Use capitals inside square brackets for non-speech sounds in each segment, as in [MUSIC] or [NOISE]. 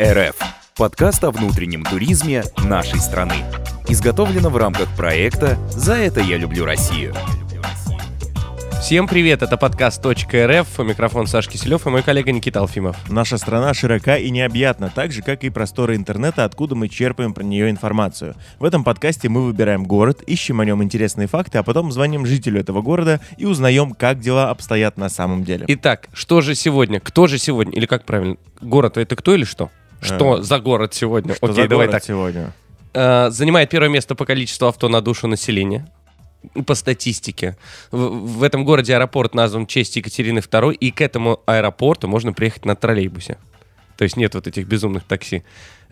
«Рф» – подкаст о внутреннем туризме нашей страны. Изготовлено в рамках проекта «За это я люблю Россию». Всем привет, это подкаст .рф, микрофон Саш Киселев и мой коллега Никита Алфимов. Наша страна широка и необъятна, так же, как и просторы интернета, откуда мы черпаем про нее информацию. В этом подкасте мы выбираем город, ищем о нем интересные факты, а потом звоним жителю этого города и узнаем, как дела обстоят на самом деле. Итак, что же сегодня? Кто же сегодня? Или как правильно? Город это кто или что? Что Э, за город сегодня? Что Окей, за давай город так. сегодня? Э, занимает первое место по количеству авто на душу населения. По статистике. В, в этом городе аэропорт назван в честь Екатерины II, и к этому аэропорту можно приехать на троллейбусе. То есть нет вот этих безумных такси.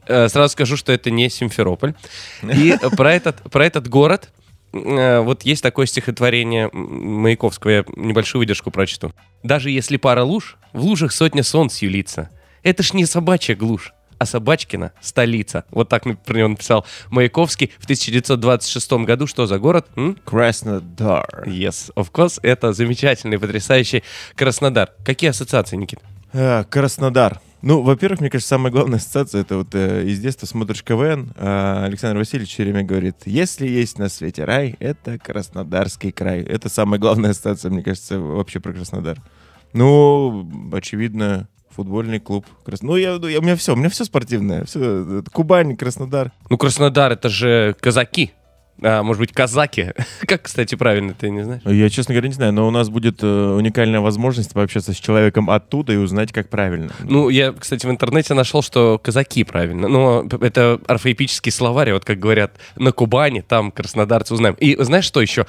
Э, сразу скажу, что это не Симферополь. И [LAUGHS] про этот, про этот город э, вот есть такое стихотворение Маяковского, я небольшую выдержку прочту. «Даже если пара луж, в лужах сотня солнц юлится. Это ж не собачья глушь, а Собачкина — столица». Вот так про него написал Маяковский в 1926 году. Что за город? М? Краснодар. Yes, of course, это замечательный, потрясающий Краснодар. Какие ассоциации, Никит? Э, Краснодар. Ну, во-первых, мне кажется, самая главная ассоциация это вот э, из детства смотришь КВН. а Александр Васильевич все время говорит: если есть на свете рай, это Краснодарский край. Это самая главная ассоциация, мне кажется, вообще про Краснодар. Ну, очевидно, футбольный клуб. Крас- Ну, я, я- у меня все, у меня все спортивное. Все, Кубань, Краснодар. Ну, Краснодар — это же казаки. А, может быть, казаки. [LAUGHS] Как, кстати, правильно, ты не знаешь? Я, честно говоря, не знаю, но у нас будет э, уникальная возможность пообщаться с человеком оттуда и узнать, как правильно. Ну, я, кстати, в интернете нашел, что казаки правильно. Но это орфоэпический словарь, вот как говорят, на Кубани, там краснодарцы узнаем. И знаешь, что еще?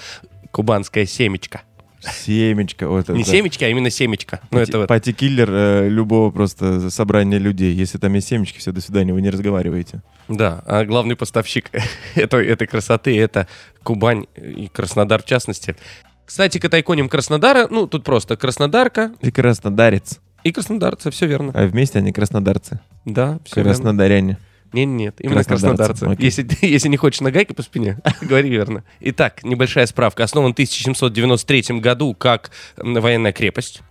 Кубанская семечка. Семечко. Вот Не это. семечка, а именно семечка. Ну, это вот. Party killer э, любого просто собрания людей. Если там есть семечки, все, до свидания, вы не разговариваете. Да, а главный поставщик [LAUGHS] этой, этой красоты — это Кубань и Краснодар в частности. Кстати, катойконим Краснодара, ну, тут просто Краснодарка Ты краснодарец, и краснодарцы, все верно. а вместе они краснодарцы. Да, все верно. Нет, нет, именно Краснодарцы, краснодарцы. Если, [LAUGHS] если не хочешь нагайкой по спине, [LAUGHS] говори верно. Итак, небольшая справка. Основан в 1793 году как военная крепость.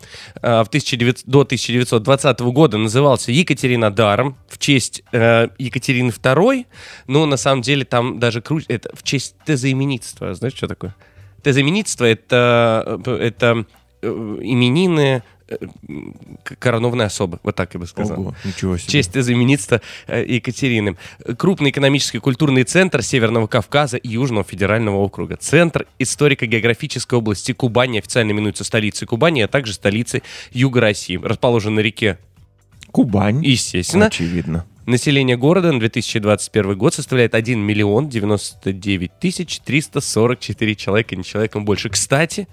А, В 1900 до 1920 года назывался Екатеринодаром в честь э, Екатерины II. Но на самом деле там даже круче. Это в честь тезоименитства. Знаешь, что такое? Тезоименитство — это, э, это э, именины коронованной особы. Вот так я бы сказал. Ого, ничего себе. Честь знаменитства э, Екатерины. Крупный экономический и культурный центр Северного Кавказа и Южного федерального округа. Центр историко-географической области Кубани официально именуется столицей Кубани, а также столицей Юга России. Расположен на реке, Кубань. естественно. Очевидно. Население города на 2021 год составляет 1 миллион 99 тысяч 344 человека, не человеком больше. Кстати,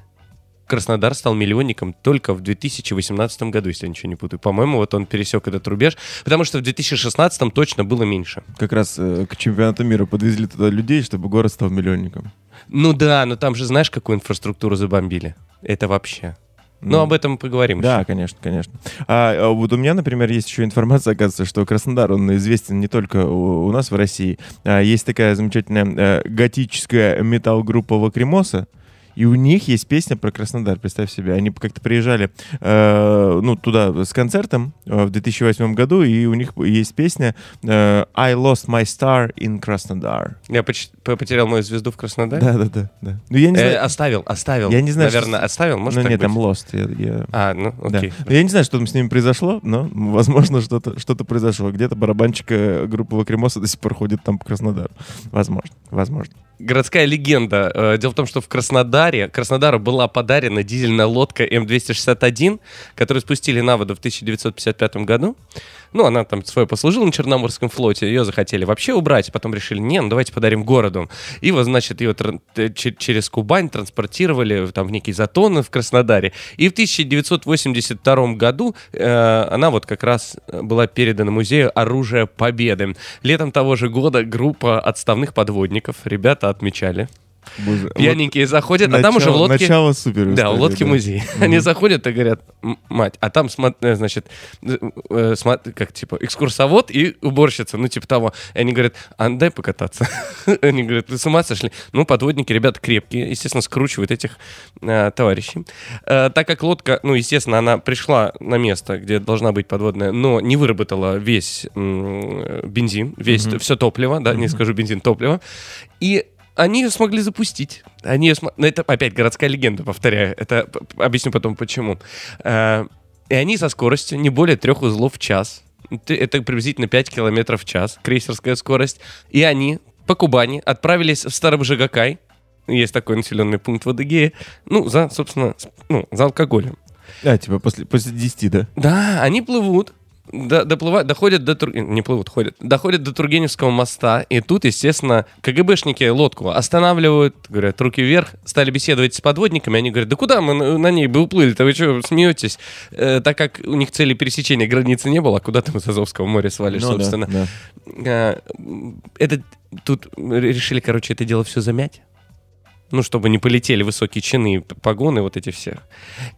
Краснодар стал миллионником только в 2018 году, если я ничего не путаю. По-моему, вот он пересек этот рубеж, потому что в 2016 точно было меньше. Как раз э, к чемпионату мира подвезли туда людей, чтобы город стал миллионником. Ну да, но там же знаешь, какую инфраструктуру забомбили? Это вообще. Ну, об этом поговорим Да, еще. конечно, конечно. А, а вот у меня, например, есть еще информация, оказывается, что Краснодар, он известен не только у, у нас в России. А, есть такая замечательная э, готическая металл-группа Лакримоса, и у них есть песня про Краснодар, представь себе. Они как-то приезжали э, ну, туда с концертом э, в 2008 году, и у них есть песня э, «I lost my star in Krasnodar». Я поч- по- потерял мою звезду в Краснодаре. Да-да-да. да. Ну, я не Э, знаю... оставил, оставил. Я не знаю, Наверное, что- оставил, может ну, так нет, быть? там lost. Я- я- А, ну, Да. окей. Ну, Я не знаю, что там с ними произошло, но, возможно, что-то что произошло. Где-то барабанчик э, группы Лакримоса до сих пор ходит там по Краснодару. Возможно, возможно. Городская легенда. Э, Дело в том, что в Краснодаре, Краснодару была подарена дизельная лодка М261, которую спустили на воду в 1955 году. Ну, она там свое послужила на Черноморском флоте, ее захотели вообще убрать, потом решили, не, ну давайте подарим городу. И вот, значит, ее э, че- через Кубань транспортировали там в некий затон в Краснодаре. И в 1982 году э, она вот как раз была передана музею оружия Победы. Летом того же года группа отставных подводников, ребята отмечали, Боже, вот Пьяненькие заходят, а там уже в начало- лодке... Начало супер Да, в лодке да. музей. [LAUGHS] Мгм. Они заходят и говорят, «М, мать, а там, э, значит, э, э, как типа, экскурсовод и уборщица, ну типа того. И они говорят, а дай покататься. [LAUGHS] Они говорят, вы с ума сошли? Ну, подводники, ребята крепкие, естественно, скручивают этих э, товарищей. Э, так как лодка, ну, естественно, она пришла на место, где должна быть подводная, но не выработала весь бензин, весь, Мгм. все топливо, да, не скажу бензин, топливо. И они ее смогли запустить. Они ее смо- ну, это опять городская легенда, повторяю. Это объясню потом почему. Э, И они со скоростью не более трех узлов в час. Это приблизительно 5 километров в час, крейсерская скорость. И они по Кубани отправились в Старобжигакай. Есть такой населенный пункт в Адыгее. Ну, за, собственно, ну, за алкоголем. А, типа после, после 10, да? Да, они плывут, до- доплывают, доходят до Тур- не плывут, ходят, доходят до Тургеневского моста, и тут, естественно, КГБшники лодку останавливают, говорят, руки вверх, стали беседовать с подводниками, они говорят, да куда мы на, ней бы уплыли-то, вы что, смеетесь? Э, так как у них цели пересечения границы не было, а куда ты из Азовского моря свалишь, Ну да, собственно. да. А, м, это тут решили, короче, это дело все замять. Ну, чтобы не полетели высокие чины, погоны, вот эти все.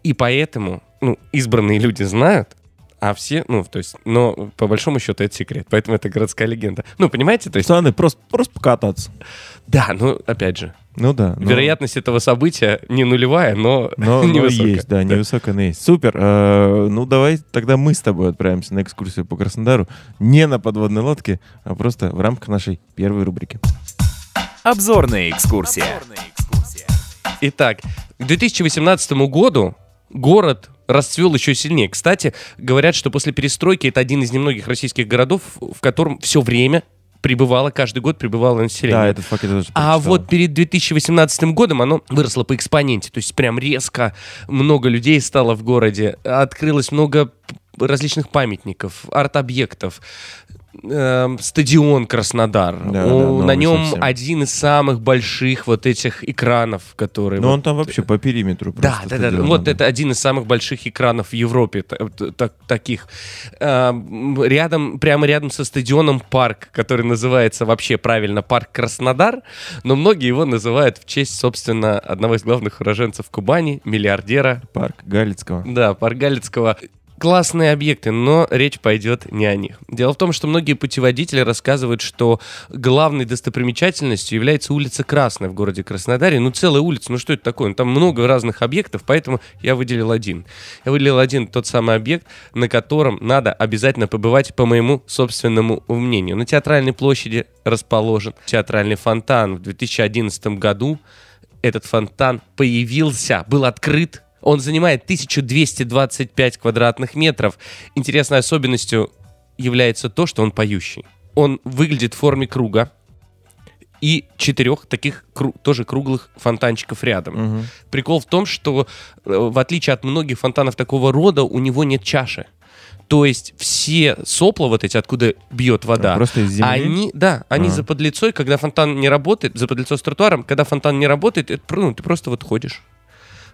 И поэтому, ну, избранные люди знают, а все, ну, то есть, но по большому счету это секрет, поэтому это городская легенда. Ну, понимаете, то есть, Пацаны, просто, просто покататься. да, ну, опять же, Ну да. но- вероятность этого события не нулевая, но, Но, [LAUGHS] но невысокая. есть, да, невысокая, но есть. Супер. Э, ну, давай тогда мы с тобой отправимся на экскурсию по Краснодару. Не на подводной лодке, а просто в рамках нашей первой рубрики. Обзорная экскурсия. Итак, к 2018 году город расцвел еще сильнее. Кстати, говорят, что после перестройки это один из немногих российских городов, в котором все время прибывало, каждый год прибывало население. Да, этот факт я тоже А вот перед 2018 годом оно выросло по экспоненте. То есть прям резко много людей стало в городе. Открылось много различных памятников, арт-объектов. Эм, стадион Краснодар. Да, О, да, на нем совсем. один из самых больших вот этих экранов, которые... Но вот- он там вообще по периметру да, да, да, да. Вот это один из самых больших экранов в Европе т- так- таких. М, Рядом, прямо рядом со стадионом парк, который называется вообще правильно парк Краснодар, но многие его называют в честь, собственно, одного из главных уроженцев Кубани, миллиардера. Парк Галицкого. Да, парк Галицкого. Классные объекты, но речь пойдет не о них. Дело в том, что многие путеводители рассказывают, что главной достопримечательностью является улица Красная в городе Краснодаре. Ну, целая улица, ну что это такое? Ну, там много разных объектов, поэтому я выделил один. Я выделил один тот самый объект, на котором надо обязательно побывать, по моему собственному мнению. На Театральной площади расположен театральный фонтан. В 2011 году этот фонтан появился, был открыт. Он занимает 1225 квадратных метров. Интересной особенностью является то, что он поющий. Он выглядит в форме круга и четырех таких кру- тоже круглых фонтанчиков рядом. Мгм. Прикол в том, что э, в отличие от многих фонтанов такого рода, у него нет чаши. То есть все сопла вот эти, откуда бьет вода, Просто из земли? они, да, они А. за подлицой, когда фонтан не работает, за подлицо с тротуаром, когда фонтан не работает, это, ну, ты просто вот ходишь.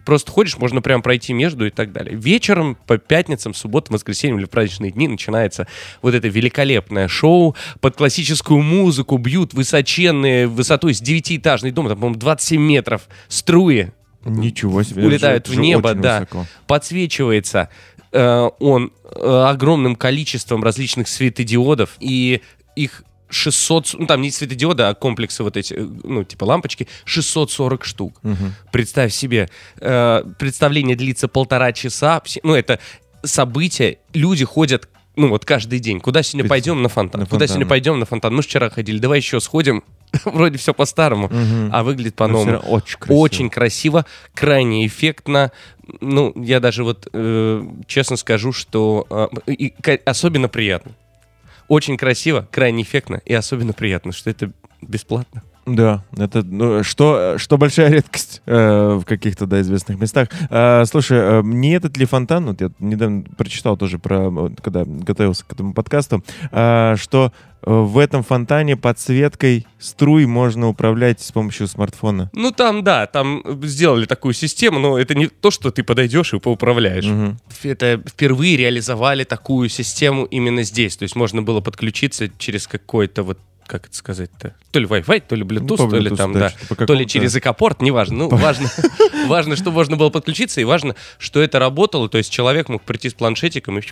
Просто ходишь, можно прям пройти между и так далее. Вечером, по пятницам, субботам, воскресеньям или в праздничные дни начинается вот это великолепное шоу. Под классическую музыку бьют высоченные, высотой с девятиэтажный дом, там, по-моему, 27 метров, струи Ничего себе. улетают это в небо, да, высоко. подсвечивается э, он э, огромным количеством различных светодиодов, и их 600, с- ну там не светодиоды, а комплексы вот эти, э, ну типа лампочки, 640 штук. Мгм. Представь себе, э, представление длится полтора часа, ну это событие, люди ходят ну вот каждый день. Куда сегодня пойдем на фонтан? на Куда фонтан. сегодня пойдем на фонтан? Мы вчера ходили, давай еще сходим. [LAUGHS] Вроде все по-старому, Мгм. а выглядит Но по-новому. Очень красиво. Очень красиво, крайне эффектно. Ну, я даже вот э, честно скажу, что э, и особенно приятно. Очень красиво, крайне эффектно и особенно приятно, что это бесплатно. Да, это ну, что, что большая редкость э, в каких-то да, известных местах. А, слушай, э, не этот ли фонтан, вот я недавно прочитал тоже про, вот, когда готовился к этому подкасту, а, что э, в этом фонтане подсветкой струй можно управлять с помощью смартфона. Ну, там, да, там сделали такую систему, но это не то, что ты подойдешь и поуправляешь. Мгм. Это впервые реализовали такую систему именно здесь. То есть можно было подключиться через какой-то вот как это сказать-то, то ли Wi-Fi, то ли Bluetooth, Ну, по то ли Bluetooth, там, да, да, то ли через экопорт, неважно. Ну, важно, [LAUGHS] важно, что можно было подключиться, и важно, что это работало, то есть человек мог прийти с планшетиком и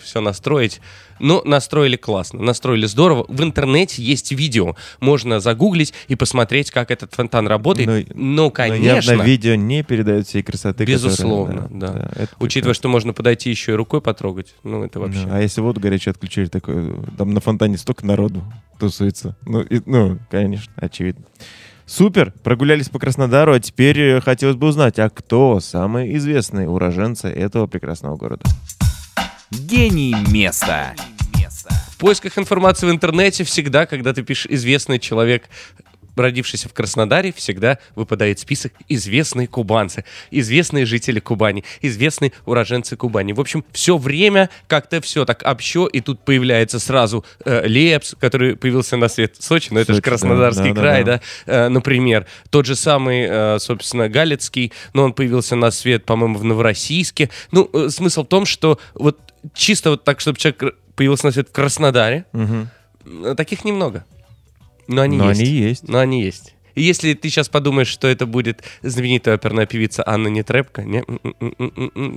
все настроить. Ну, настроили классно, настроили здорово. В интернете есть видео, можно загуглить и посмотреть, как этот фонтан работает. Но- Но, Но конечно, явно видео не передает всей красоты. которая- Безусловно, да. это учитывая, что можно подойти еще и рукой потрогать, ну, это вообще... Да, А если воду горячую отключили, такое, там на фонтане столько народу тусуется. Ну, и- ну, конечно, очевидно. Супер, прогулялись по Краснодару, а теперь э, хотелось бы узнать, а кто самые известные уроженцы этого прекрасного города? Гений места. В поисках информации в интернете всегда, когда ты пишешь «известный человек», родившийся в Краснодаре, всегда выпадает список «известные кубанцы», «известные жители Кубани», «известные уроженцы Кубани». В общем, все время как-то все так общо, и тут появляется сразу э, Лепс, который появился на свет в Сочи, но это же Сочи, да, Краснодарский да, да, край, да. да, э, например. Тот же самый, э, собственно, Галицкий, но он появился на свет, по-моему, в Новороссийске. Ну, э, смысл в том, что вот чисто вот так, чтобы человек появился на свет в Краснодаре, э, таких немного. Но они Но есть. они есть. Но они есть. И если ты сейчас подумаешь, что это будет знаменитая оперная певица Анна Нетребко, не,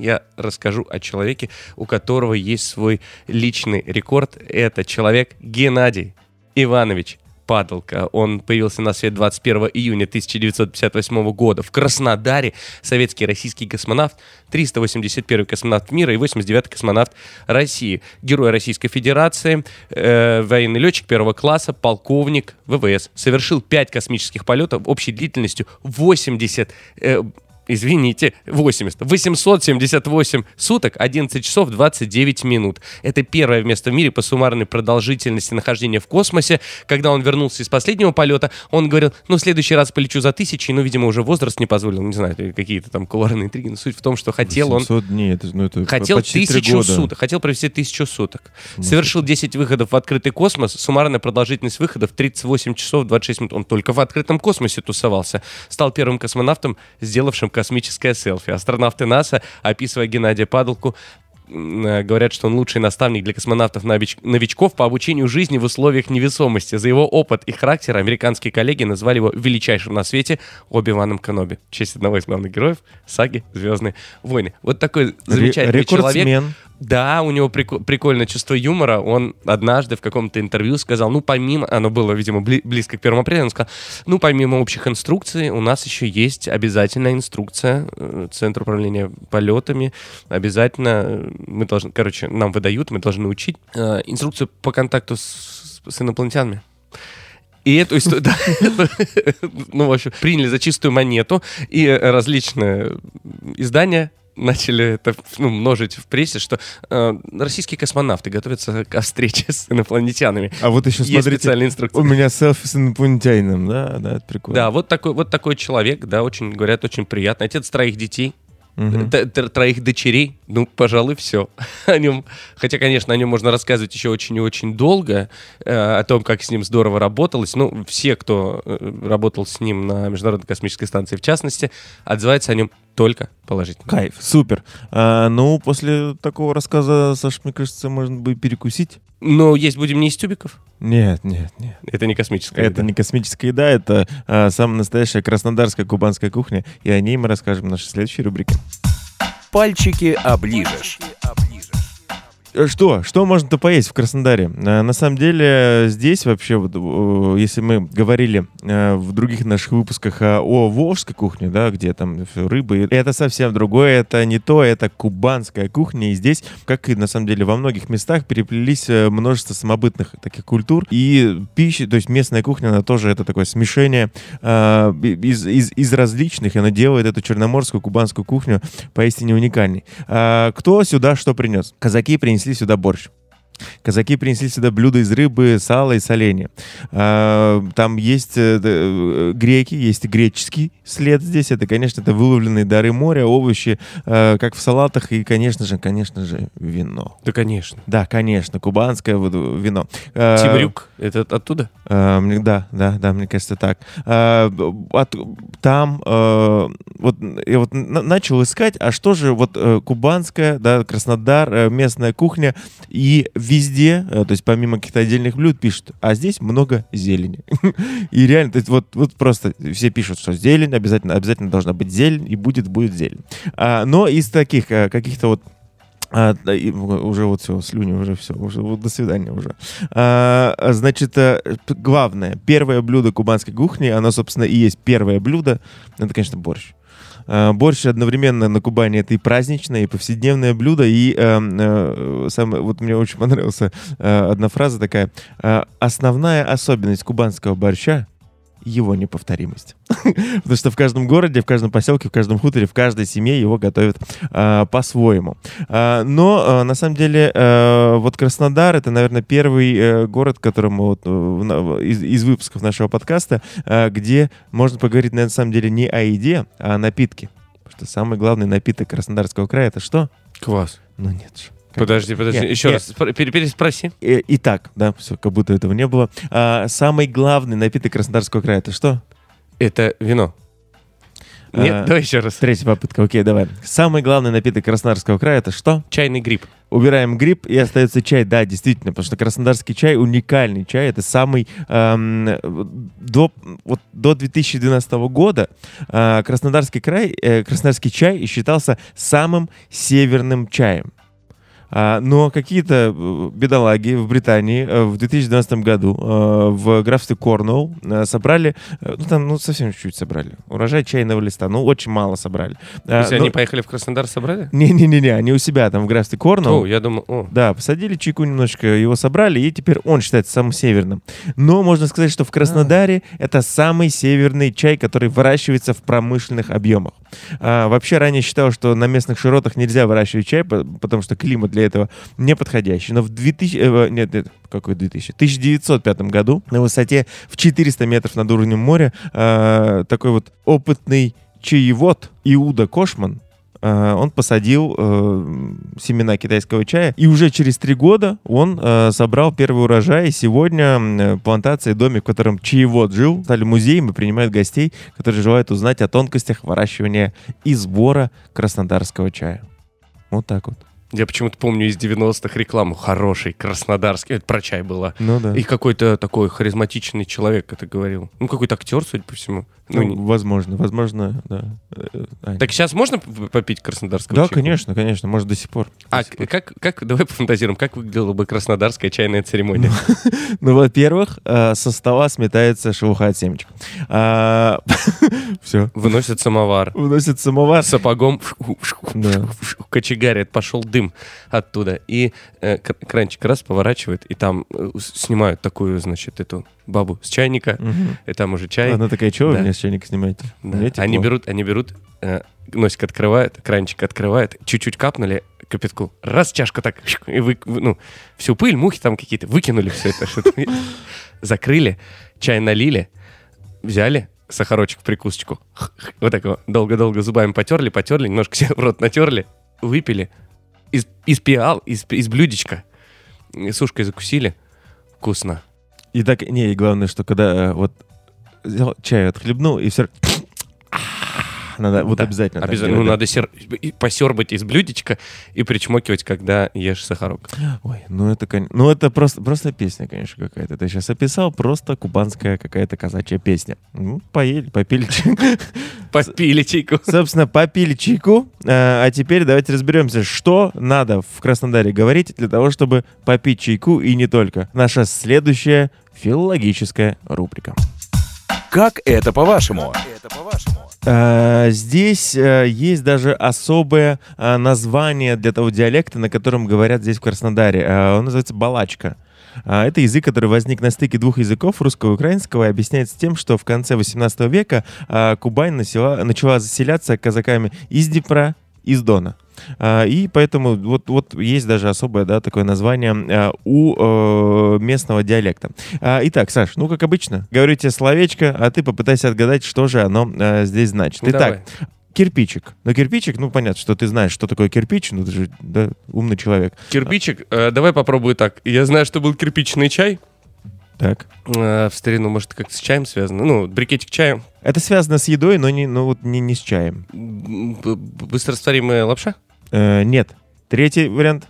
я расскажу о человеке, у которого есть свой личный рекорд. Это человек Геннадий Иванович Падалка. Он появился на свет 21 июня 1958 года в Краснодаре. Советский российский космонавт, 381 космонавт мира и 89 космонавт России. Герой Российской Федерации, э, военный летчик первого класса, полковник ВВС. Совершил 5 космических полетов общей длительностью 80 э, Извините, 80. 878 суток, 11 часов 29 минут. Это первое место в мире по суммарной продолжительности нахождения в космосе. Когда он вернулся из последнего полета, он говорил, ну, в следующий раз полечу за тысячи, ну, видимо, уже возраст не позволил, не знаю, какие-то там кулуарные интриги. Но суть в том, что хотел он 700 дней, это, ну, это Хотел тысячу суток. Хотел провести тысячу суток. Ну, Совершил 10 выходов в открытый космос. Суммарная продолжительность выходов 38 часов 26 минут. Он только в открытом космосе тусовался. Стал первым космонавтом, сделавшим космическое селфи. Астронавты НАСА, описывая Геннадия Падалку, говорят, что он лучший наставник для космонавтов нович- новичков по обучению жизни в условиях невесомости. За его опыт и характер американские коллеги назвали его величайшим на свете Оби-Ваном Каноби. В честь одного из главных героев саги «Звездные войны». Вот такой замечательный человек. Рекордсмен. Да, у него прико- прикольное чувство юмора. Он однажды в каком-то интервью сказал, ну, помимо, оно было, видимо, бли- близко к 1 апреля, он сказал, ну, помимо общих инструкций, у нас еще есть обязательная инструкция э, Центра управления полетами. Обязательно э, мы должны, короче, нам выдают, мы должны учить э, инструкцию по контакту с, с инопланетянами. И эту историю, да, [LAUGHS] ну, в общем, приняли за чистую монету, и различные издания начали это ну, множить в прессе, что э, российские космонавты готовятся к встрече с инопланетянами. А вот еще Есть смотрите, специальная у меня селфи с инопланетянином, да, да, это прикольно. Да, вот такой, вот такой человек, да, очень, говорят, очень приятный. Отец троих детей, Т- троих дочерей, ну, пожалуй, все. [LAUGHS] О нем, хотя, конечно, о нем можно рассказывать еще очень и очень долго, э, о том, как с ним здорово работалось. Ну, все, кто э, работал с ним на Международной космической станции, в частности, отзываются о нем только положительно. Кайф, супер. А, ну, после такого рассказа, Саш, мне кажется, можно бы перекусить. Но есть будем не из тюбиков. Нет, нет, нет. Это не космическая. Это не космическая еда, это а, самая настоящая краснодарская кубанская кухня, и о ней мы расскажем в нашей следующей рубрике. Пальчики оближешь. Э, Что? Что можно-то поесть в Краснодаре? Э, На самом деле здесь вообще, вот, э, если мы говорили в других наших выпусках э, о волжской кухне, да, где там и это совсем другое, это не то, это кубанская кухня. И здесь, как и на самом деле во многих местах, переплелись множество самобытных таких культур. И пища, то есть местная кухня, она тоже это такое смешение из, из, из различных, и она делает эту черноморскую кубанскую кухню поистине уникальной. А, кто сюда что принес? Казаки принесли сюда борщ. Казаки принесли сюда блюда из рыбы, сала и соленья. А, Там есть э, э, греки, есть греческий след здесь. Это, конечно, это выловленные дары моря, овощи, э, как в салатах, и, конечно же, конечно же, вино. Да, конечно. Да, конечно, кубанское вино. А, Тимрюк, это оттуда? а, Да, да, да, мне кажется, так. А, Там вот я вот на- начал искать, а что же вот э, кубанская, да, Краснодар, местная кухня и везде, э, то есть помимо каких-то отдельных блюд, пишут, а здесь много зелени. [LAUGHS] И реально, то есть вот, вот просто все пишут, что зелень, обязательно, обязательно должна быть зелень, и будет, будет зелень. А, но из таких э, каких-то вот а, да, и уже вот все, слюни, уже все, уже вот до свидания уже. А, значит, э, главное, первое блюдо кубанской кухни, оно, собственно, и есть первое блюдо, это, конечно, борщ. А, Борщ одновременно на Кубани это и праздничное, и повседневное блюдо. И э, э, самое- вот мне очень понравилась э, одна фраза такая. э, Основная особенность кубанского борща его неповторимость. [LAUGHS] Потому что в каждом городе, в каждом поселке, в каждом хуторе, в каждой семье его готовят а, по-своему. А, но а, на самом деле э, вот Краснодар это, наверное, первый э, город, которому вот, э, из, из выпусков нашего подкаста, а, где можно поговорить, на самом деле, не о еде, а о напитке. Потому что самый главный напиток Краснодарского края это что? Класс. Ну нет же. Подожди, подожди, Нет, еще нет. раз пере- переспроси. Э, Итак, да, все, как будто этого не было. А, самый главный напиток Краснодарского края это что? Это вино. А, Нет, давай еще раз. Третья попытка, окей, давай. Самый главный напиток Краснодарского края это что? Чайный гриб. Убираем гриб и остается чай. Да, действительно, потому что краснодарский чай уникальный чай. Это самый эм, до вот до 2012 года э, Краснодарский край, э, Краснодарский чай считался самым северным чаем. А, но какие-то э, бедолаги в Британии э, в 2012 году э, в графстве Корнуолл собрали, ну там ну совсем чуть-чуть собрали, урожай чайного листа, ну очень мало собрали. То есть А, они но- поехали в Краснодар, собрали? Не-не-не, они у себя там в графстве Корнуолл. О, я думал, о. Да, посадили чайку немножечко, его собрали, и теперь он считается самым северным. Но можно сказать, что в Краснодаре это самый северный чай, который выращивается в промышленных объемах. А, вообще ранее считал, что на местных широтах нельзя выращивать чай, по- потому что климат для этого не подходящий. Но в 2000... э, нет, нет, какой 2000? 1905 году на высоте в 400 метров над уровнем моря а, такой вот опытный чаевод Иуда Кошман э, он посадил э, семена китайского чая, и уже через три года он э, собрал первый урожай. И сегодня м, плантация, домик, в котором чаевод жил, стали музеем и принимают гостей, которые желают узнать о тонкостях выращивания и сбора краснодарского чая. Вот так вот. Я почему-то помню из 90-х рекламу хороший, краснодарский. Это про чай была. Ну да. И какой-то такой харизматичный человек это говорил. Ну, какой-то актер, судя по всему. Ну, Ну, не- возможно, возможно, да. Ань. Так сейчас можно попить краснодарского да, чайку? конечно, конечно, может до сих пор. А До сих пор. как, как, давай пофантазируем, как выглядела бы краснодарская чайная церемония? Ну, [LAUGHS] во-первых, э, со стола сметается шелуха от семечек. [LAUGHS] Все. Выносят самовар. Уносит самовар. Сапогом кочегарит, пошел дым оттуда. И э, кр- кранчик раз поворачивает, и там э, снимают такую, значит, эту бабу с чайника, Мгм. и там уже чай. Она такая, что вы Да. меня с чайника снимаете? Да. Мне тепло». Они берут, они берут, э, носик открывают, кранчик открывает, чуть-чуть капнули кипятку, раз чашка так, и вы, вы- ну, всю пыль, мухи там какие-то, выкинули все это, [LAUGHS] закрыли, чай налили, взяли, сахарочек в прикусочку, [LAUGHS] вот так вот, долго-долго зубами потерли, потерли, немножко себе в рот натерли, выпили, из, из пиал, из, из блюдечка, и с ушкой закусили, вкусно. И так, не, и главное, что когда э, вот взял чай, отхлебнул, и все... Надо, вот Да, обязательно. Обязательно. Ну, надо сер... посербать из блюдечка и причмокивать, когда ешь сахарок. Ой, ну это, кон- ну это просто, просто песня, конечно, какая-то. Ты сейчас описал, просто кубанская какая-то казачья песня. Ну, поели, попили чай. [LAUGHS] Попили чайку. [LAUGHS] Собственно, попили чайку. А а теперь давайте разберемся, что надо в Краснодаре говорить для того, чтобы попить чайку и не только. Наша следующая филологическая рубрика. Как это по-вашему? А, Здесь э, есть даже особое а, название для того диалекта, на котором говорят здесь в Краснодаре. Он называется балачка. Это язык, который возник на стыке двух языков, русского и украинского, и объясняется тем, что в конце 18 века Кубань насела- начала заселяться казаками из Днепра, из Дона. А, И поэтому вот, вот есть даже особое да, такое название а, у э, местного диалекта. А, Итак, Саш, ну как обычно, говорю тебе словечко, а ты попытайся отгадать, что же оно здесь значит. Итак, Давай. кирпичик. Ну, кирпичик, ну, понятно, что ты знаешь, что такое кирпич, ну, ты же да, умный человек. Кирпичик. э, давай попробую так. Я знаю, что был кирпичный чай. Так. Э, в старину, может, как с чаем связано. Ну, брикетик чая. Это связано с едой, но не, ну, вот не, не с чаем. Быстрорастворимая лапша. Э, нет. Третий вариант.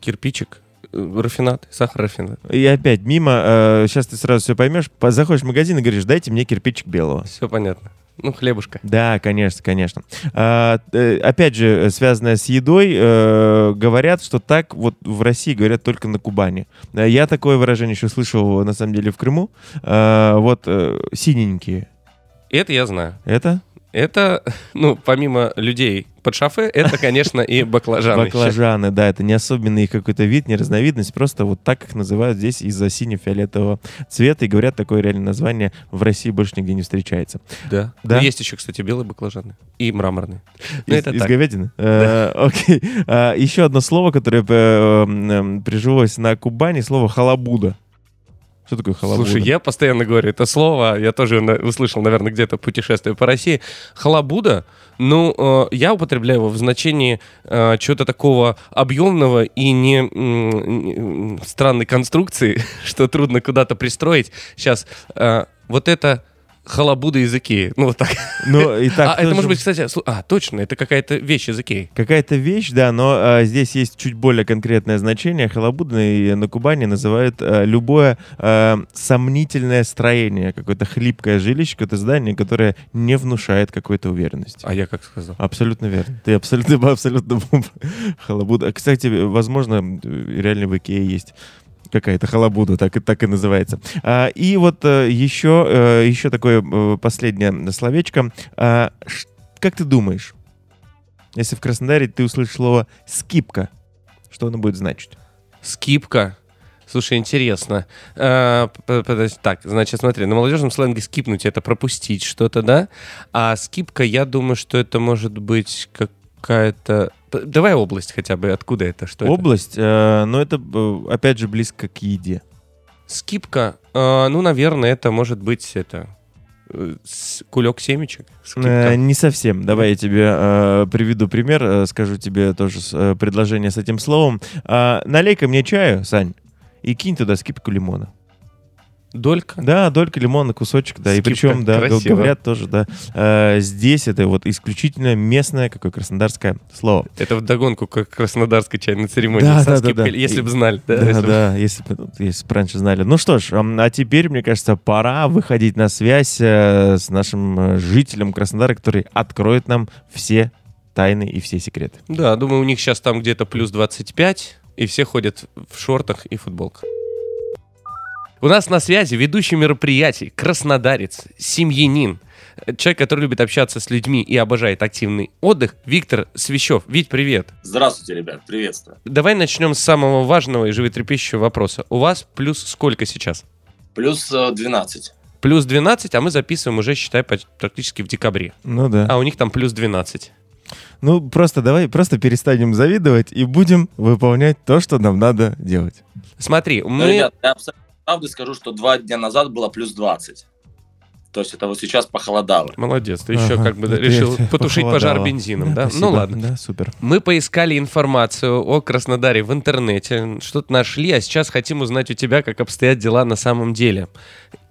Кирпичик. э, рафинат, сахар рафинат. И опять мимо, э, сейчас ты сразу все поймешь, по- заходишь в магазин и говоришь, дайте мне кирпичик белого. Все понятно. Ну, хлебушка. Да, конечно, конечно. А, э, опять же, связанное с едой, э, говорят, что так вот в России говорят только на Кубани. Э, Я такое выражение еще слышал, на самом деле, в Крыму. А, вот э, синенькие. Это я знаю. Это Это, [LAUGHS] ну, помимо людей под шофе, это, конечно, и [LAUGHS] баклажаны. баклажаны, да, это не особенный какой-то вид, не разновидность, просто вот так их называют здесь из-за сине-фиолетового цвета, и говорят, такое реально название в России больше нигде не встречается. Да. Да? Ну, есть еще, кстати, белые баклажаны. И мраморные. Ну, из, это из так. говядины? Э, [LAUGHS] Окей. А, Еще одно слово, которое э, прижилось на Кубани, слово халабуда. Что такое халабуда? Слушай, я постоянно говорю это слово, я тоже услышал, наверное, где-то путешествие по России. Халабуда, ну, э, я употребляю его в значении э, чего-то такого объемного и не странной конструкции, [LAUGHS] что трудно куда-то пристроить. Сейчас, вот это халабуда из Икеи. Ну, вот так. Ну, и так [LAUGHS] а, это тоже может быть, кстати, а, точно, это какая-то вещь из Икеи. Какая-то вещь, да, но а, здесь есть чуть более конкретное значение. Халабуда на Кубани называют а, любое а, сомнительное строение, какое-то хлипкое жилище, какое-то здание, которое не внушает какой-то уверенности. А я как сказал? Абсолютно верно. Ты абсолютно, [LAUGHS] абсолютно халабуда. Кстати, возможно, реально в Икее есть какая-то халабуда, так и, так и называется. А, и вот э, еще, э, еще такое э, последнее словечко. А, как ты думаешь, если в Краснодаре ты услышишь слово «скипка», что оно будет значить? Скипка. Слушай, интересно. А, так, значит, смотри, на молодежном сленге скипнуть это пропустить что-то, да? А скипка, я думаю, что это может быть какая-то... Давай область хотя бы, откуда это, что это? Область, э, но это, э, опять же, близко к еде. Скипка, а, ну, наверное, это может быть это... э, Кулек семечек? Э, не совсем. Давай я тебе э, приведу пример, э, скажу тебе тоже с- э, предложение с этим словом. А, налей-ка мне чаю, Сань, и кинь туда скипку лимона. Долька? Да, долька лимона, кусочек, да. И Скипка. причем, да, Красиво. говорят тоже, да. э, здесь это вот исключительно местное, какое краснодарское слово. Это в догонку к краснодарской чайной церемонии. Да, со да, да, скипкой, да. Если И- бы знали. Да, Да, если бы- да, если бы если бы раньше знали. Ну что ж, а теперь, мне кажется, пора выходить на связь э, с нашим э, жителем Краснодара, который откроет нам все тайны и все секреты. Да, думаю, у них сейчас там где-то плюс 25, и все ходят в шортах и футболках. У нас на связи ведущий мероприятий, краснодарец, семьянин, человек, который любит общаться с людьми и обожает активный отдых, Виктор Свящев. Вить, привет. Здравствуйте, ребят, приветствую. Давай начнем с самого важного и животрепещущего вопроса. У вас плюс сколько сейчас? Плюс э, 12. Плюс 12, а мы записываем уже, считай, практически в декабре. Ну да. А у них там плюс 12. Ну просто давай, просто перестанем завидовать и будем выполнять то, что нам надо делать. Смотри, Ну, мы... ребят, я абсолютно правду скажу, что два дня назад было плюс 20. То есть это вот сейчас похолодало. Молодец, ты еще Ага, как бы решил я потушить похолодало. пожар бензином, да? спасибо. Ну ладно. Да, супер. Мы поискали информацию о Краснодаре в интернете, что-то нашли, а сейчас хотим узнать у тебя, как обстоят дела на самом деле.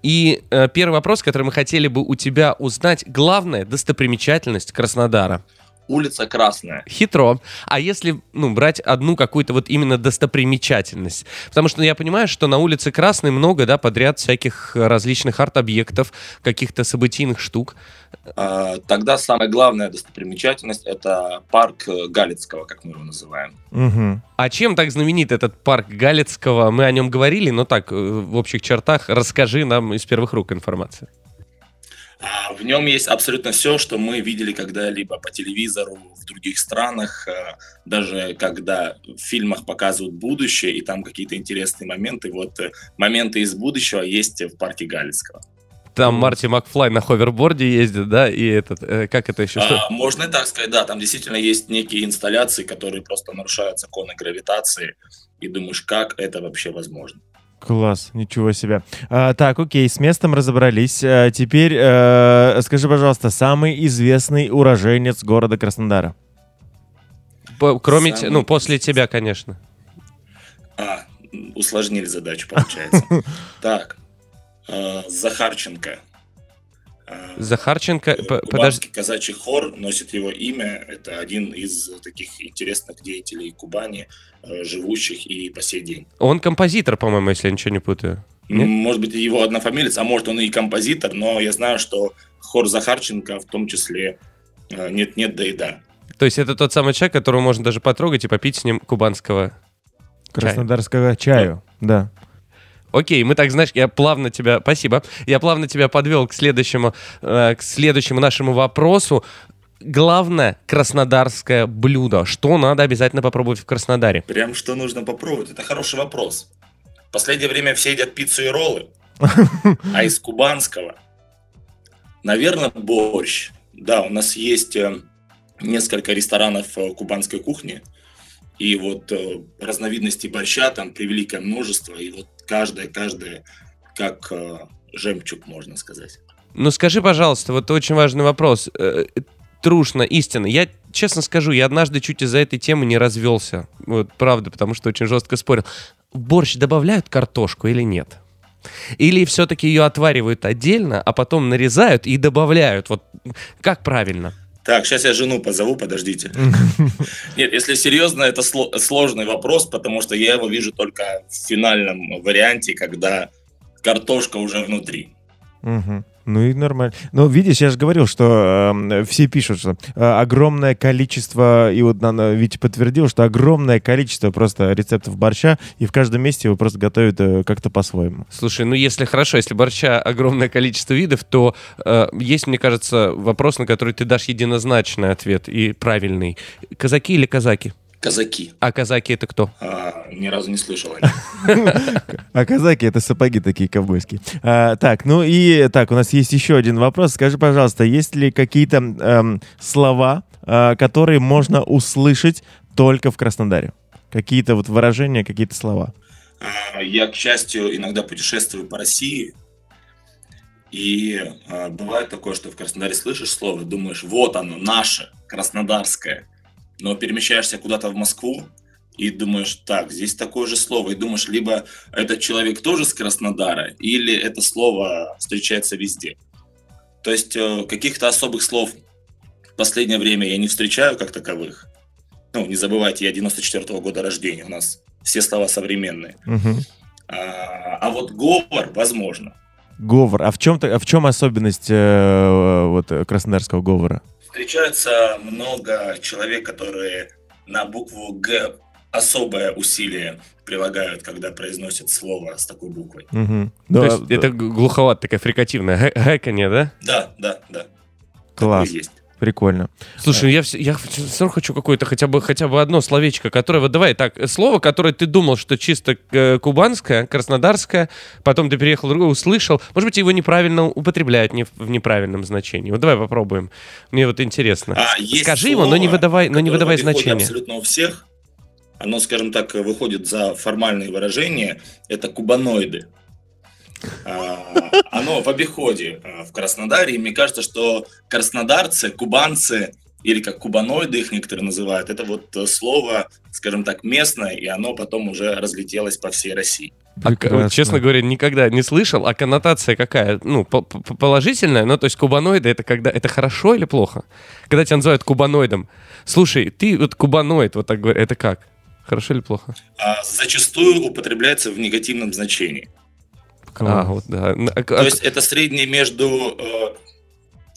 И э, первый вопрос, который мы хотели бы у тебя узнать, главная достопримечательность Краснодара. Улица Красная. Хитро. А если, ну, брать одну какую-то вот именно достопримечательность? Потому что ну, я понимаю, что на улице Красной много, да, подряд всяких различных арт-объектов, каких-то событийных штук. А, Тогда самая главная достопримечательность это парк Галицкого, как мы его называем. Мгм. А чем так знаменит этот парк Галицкого? Мы о нем говорили, но так, э, в общих чертах, расскажи нам из первых рук информацию. А, В нем есть абсолютно все, что мы видели когда-либо по телевизору в других странах, э, даже когда в фильмах показывают будущее, и там какие-то интересные моменты. Вот э, моменты из будущего есть в парке Галицкого. Там Марти Макфлай на ховерборде ездит, да, и этот, э, как это еще? А, можно и так сказать, да, там действительно есть некие инсталляции, которые просто нарушают законы гравитации, и думаешь, как это вообще возможно. Класс, ничего себе. А, так, окей, с местом разобрались. А, теперь э, скажи, пожалуйста, самый известный уроженец города Краснодара. По- Кроме, те- самый ну, после тебя, конечно. А, усложнили задачу, получается. [LAUGHS] Так, э, Захарченко. Захарченко, подожди. Казачий хор носит его имя. Это один из таких интересных деятелей Кубани, э, живущих и по сей день. Он композитор, по-моему, если я ничего не путаю. Нет? Может быть, его однофамилец, а может, он и композитор, но я знаю, что хор Захарченко в том числе э, нет-нет, да и да. То есть это тот самый человек, которого можно даже потрогать и попить с ним кубанского. Краснодарского чаю, да. Окей, мы так, знаешь, я плавно тебя, спасибо, я плавно тебя подвел к следующему, э, к следующему нашему вопросу. Главное краснодарское блюдо. Что надо обязательно попробовать в Краснодаре? Прям что нужно попробовать? Это хороший вопрос. В последнее время все едят пиццу и роллы, [LAUGHS] а из кубанского, наверное, борщ. Да, у нас есть э, несколько ресторанов э, кубанской кухни, и вот э, разновидностей борща там превеликое множество, и вот каждая, каждая как э, жемчуг, можно сказать. Ну скажи, пожалуйста, вот очень важный вопрос. Э, Трушно, истинно. Я честно скажу, я однажды чуть из-за этой темы не развелся. Вот правда, потому что очень жестко спорил. В борщ добавляют картошку или нет? Или все-таки ее отваривают отдельно, а потом нарезают и добавляют? Вот как правильно? Так, сейчас я жену позову, подождите. [LAUGHS] Нет, если серьезно, это сло- сложный вопрос, потому что я его вижу только в финальном варианте, когда картошка уже внутри. Мгм. Ну и нормально. Ну, видишь, я же говорил, что э, все пишут, что э, огромное количество, и вот Нана Витя подтвердил, что огромное количество просто рецептов борща, и в каждом месте его просто готовят э, как-то по-своему. Слушай, ну если хорошо, если борща [LAUGHS] огромное количество видов, то э, есть, мне кажется, вопрос, на который ты дашь единозначный ответ и правильный. Казаки или казаки? Казаки. А казаки это кто? А, ни разу не слышал о [LAUGHS] них. А казаки — это сапоги такие ковбойские. А, так, ну и так, у нас есть еще один вопрос. Скажи, пожалуйста, есть ли какие-то эм, слова, а, которые можно услышать только в Краснодаре? Какие-то вот выражения, какие-то слова? А, Я, к счастью, иногда путешествую по России, и а, бывает такое, что в Краснодаре слышишь слово, думаешь, вот оно, наше, краснодарское, но перемещаешься куда-то в Москву и думаешь, так, здесь такое же слово, и думаешь, либо этот человек тоже с Краснодара, или это слово встречается везде. То есть э, каких-то особых слов в последнее время я не встречаю как таковых. Ну, не забывайте, я 94 года рождения, у нас все слова современные. Мгм. А, а вот говор, возможно. Говор. А в чем, а в чем особенность э, вот, э, краснодарского говора? Встречается много человек, которые на букву Г особое усилие прилагают, когда произносят слово с такой буквой. То Да, есть да, это глуховато, такая фрикативная. Гэ- Гэканье, да? Да, да, да. класс, такое есть. Прикольно. Слушай, я, вс- я все равно хочу какое-то хотя бы, хотя бы одно словечко, которое... Вот давай так, слово, которое ты думал, что чисто э, кубанское, краснодарское, потом ты переехал другое, услышал. Может быть, его неправильно употребляют не в, в неправильном значении. Вот давай попробуем. Мне вот интересно. А, Скажи его, но не слово, выдавай, но не выдавай значение. абсолютно у всех. Оно, скажем так, выходит за формальные выражения. Это кубаноиды. А, Оно в обиходе а, в Краснодаре. И мне кажется, что краснодарцы, кубанцы, или как кубаноиды их некоторые называют, это вот э, слово, скажем так, местное, и оно потом уже разлетелось по всей России. А, Прекрасно. честно говоря, никогда не слышал. А коннотация какая? Ну, по- по- положительная, ну, то есть кубаноиды это когда... Это хорошо или плохо? Когда тебя называют кубаноидом. Слушай, ты вот кубаноид, вот так говорят, это как? Хорошо или плохо? А зачастую употребляется в негативном значении. А, вот, да. Н- а- То а- есть это среднее между, э,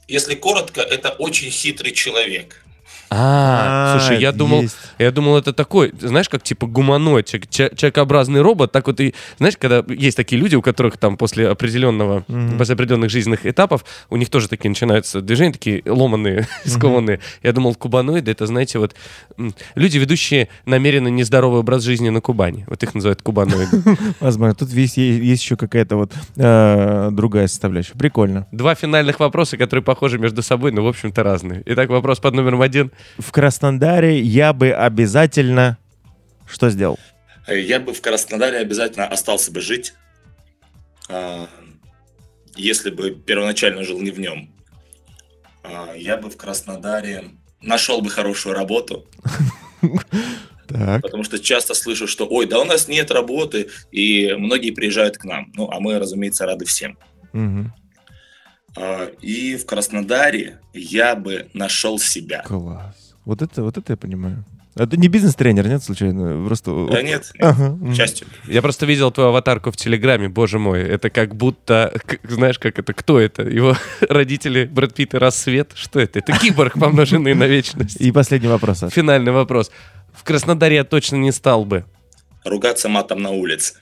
если коротко, это очень хитрый человек. А, слушай, я думал, есть. я думал, это такой, знаешь, как типа гуманоид, человекообразный робот. Так вот и, знаешь, когда есть такие люди, у которых там после определенного, после определенных жизненных этапов, у них тоже такие начинаются движения, такие ломаные, [LAUGHS] скованные. Я думал, кубаноиды, это, знаете, вот люди, ведущие намеренно нездоровый образ жизни на Кубани. Вот их называют кубаноиды. [LAUGHS] Возможно. Тут есть, есть еще какая-то вот э, другая составляющая. Прикольно. Два финальных вопроса, которые похожи между собой, но, в общем-то, разные. Итак, вопрос под номером один. В Краснодаре я бы обязательно что сделал? Э, Я бы в Краснодаре обязательно остался бы жить, а, если бы первоначально жил не в нем. А, Я бы в Краснодаре нашел бы хорошую работу, [LAUGHS] Так. потому что часто слышу, что ой, да у нас нет работы, и многие приезжают к нам. Ну, а мы, разумеется, рады всем. А, И в Краснодаре я бы нашел себя. Класс. Вот это, вот это я понимаю. А ты не бизнес-тренер, нет, случайно? Просто... Да нет, нет, Ага. к счастью. Я просто видел твою аватарку в Телеграме, боже мой. Это как будто, знаешь, как это, кто это? Его [LAUGHS] родители Брэд Питт и Рассвет? Что это? Это киборг, помноженный на вечность. И последний вопрос. Финальный вопрос. В Краснодаре я точно не стал бы. Ругаться матом на улице.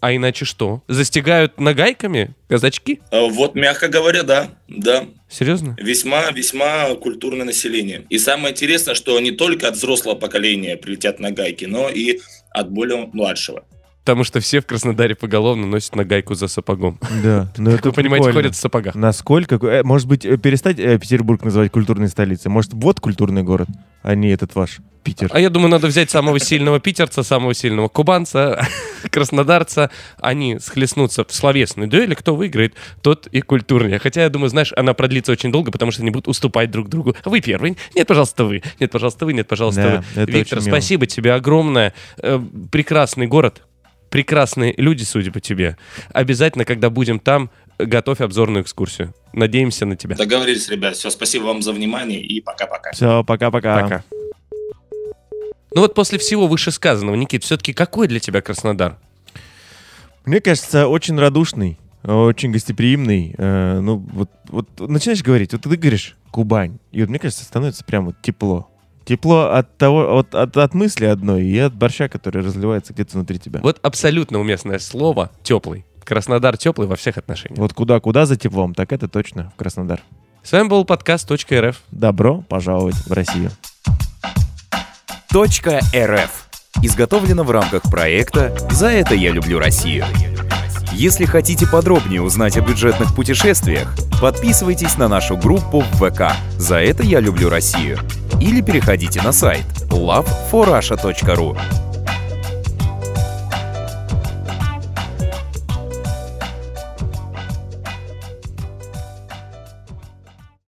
А иначе что? Застигают нагайками казачки? А Вот, мягко говоря, да, да. Серьезно? Весьма, весьма культурное население. И самое интересное, что не только от взрослого поколения прилетят на гайки, но и от более младшего. Потому что все в Краснодаре поголовно носят нагайку за сапогом. Да, ну Как это вы понимаете, прикольно. ходят в сапогах. Насколько... э, Может быть, э, перестать э, Петербург называть культурной столицей? Может, вот культурный город, а не этот ваш Питер? А я думаю, надо взять самого сильного питерца, самого сильного кубанца, [LAUGHS] краснодарца. Они схлестнутся в словесной дуэли. Кто выиграет, тот и культурнее. Хотя, я думаю, знаешь, она продлится очень долго, потому что они будут уступать друг другу. Вы первый. Нет, пожалуйста, вы. Нет, пожалуйста, вы. Нет, пожалуйста, Да, вы. Виктор, спасибо тебе огромное. Прекрасный город. Прекрасные люди, судя по тебе. Обязательно, когда будем там, готовь обзорную экскурсию. Надеемся на тебя. Договорились, ребят. Все, спасибо вам за внимание и пока-пока. Все, пока-пока. Пока. Ну вот после всего вышесказанного, Никит, все-таки какой для тебя Краснодар? Мне кажется, очень радушный, очень гостеприимный. Э, ну, вот, вот начинаешь говорить, вот ты говоришь Кубань, и вот мне кажется, становится прям вот тепло. Тепло от того, от, от, от мысли одной и от борща, который разливается где-то внутри тебя. Вот абсолютно уместное слово «теплый». Краснодар теплый во всех отношениях. Вот куда-куда за теплом, так это точно в Краснодар. С вами был подкаст .рф. Добро пожаловать в Россию. .рф. Изготовлено в рамках проекта «За это я люблю Россию». Если хотите подробнее узнать о бюджетных путешествиях, подписывайтесь на нашу группу в ВК «За это я люблю Россию» или переходите на сайт loveforrussia.ru.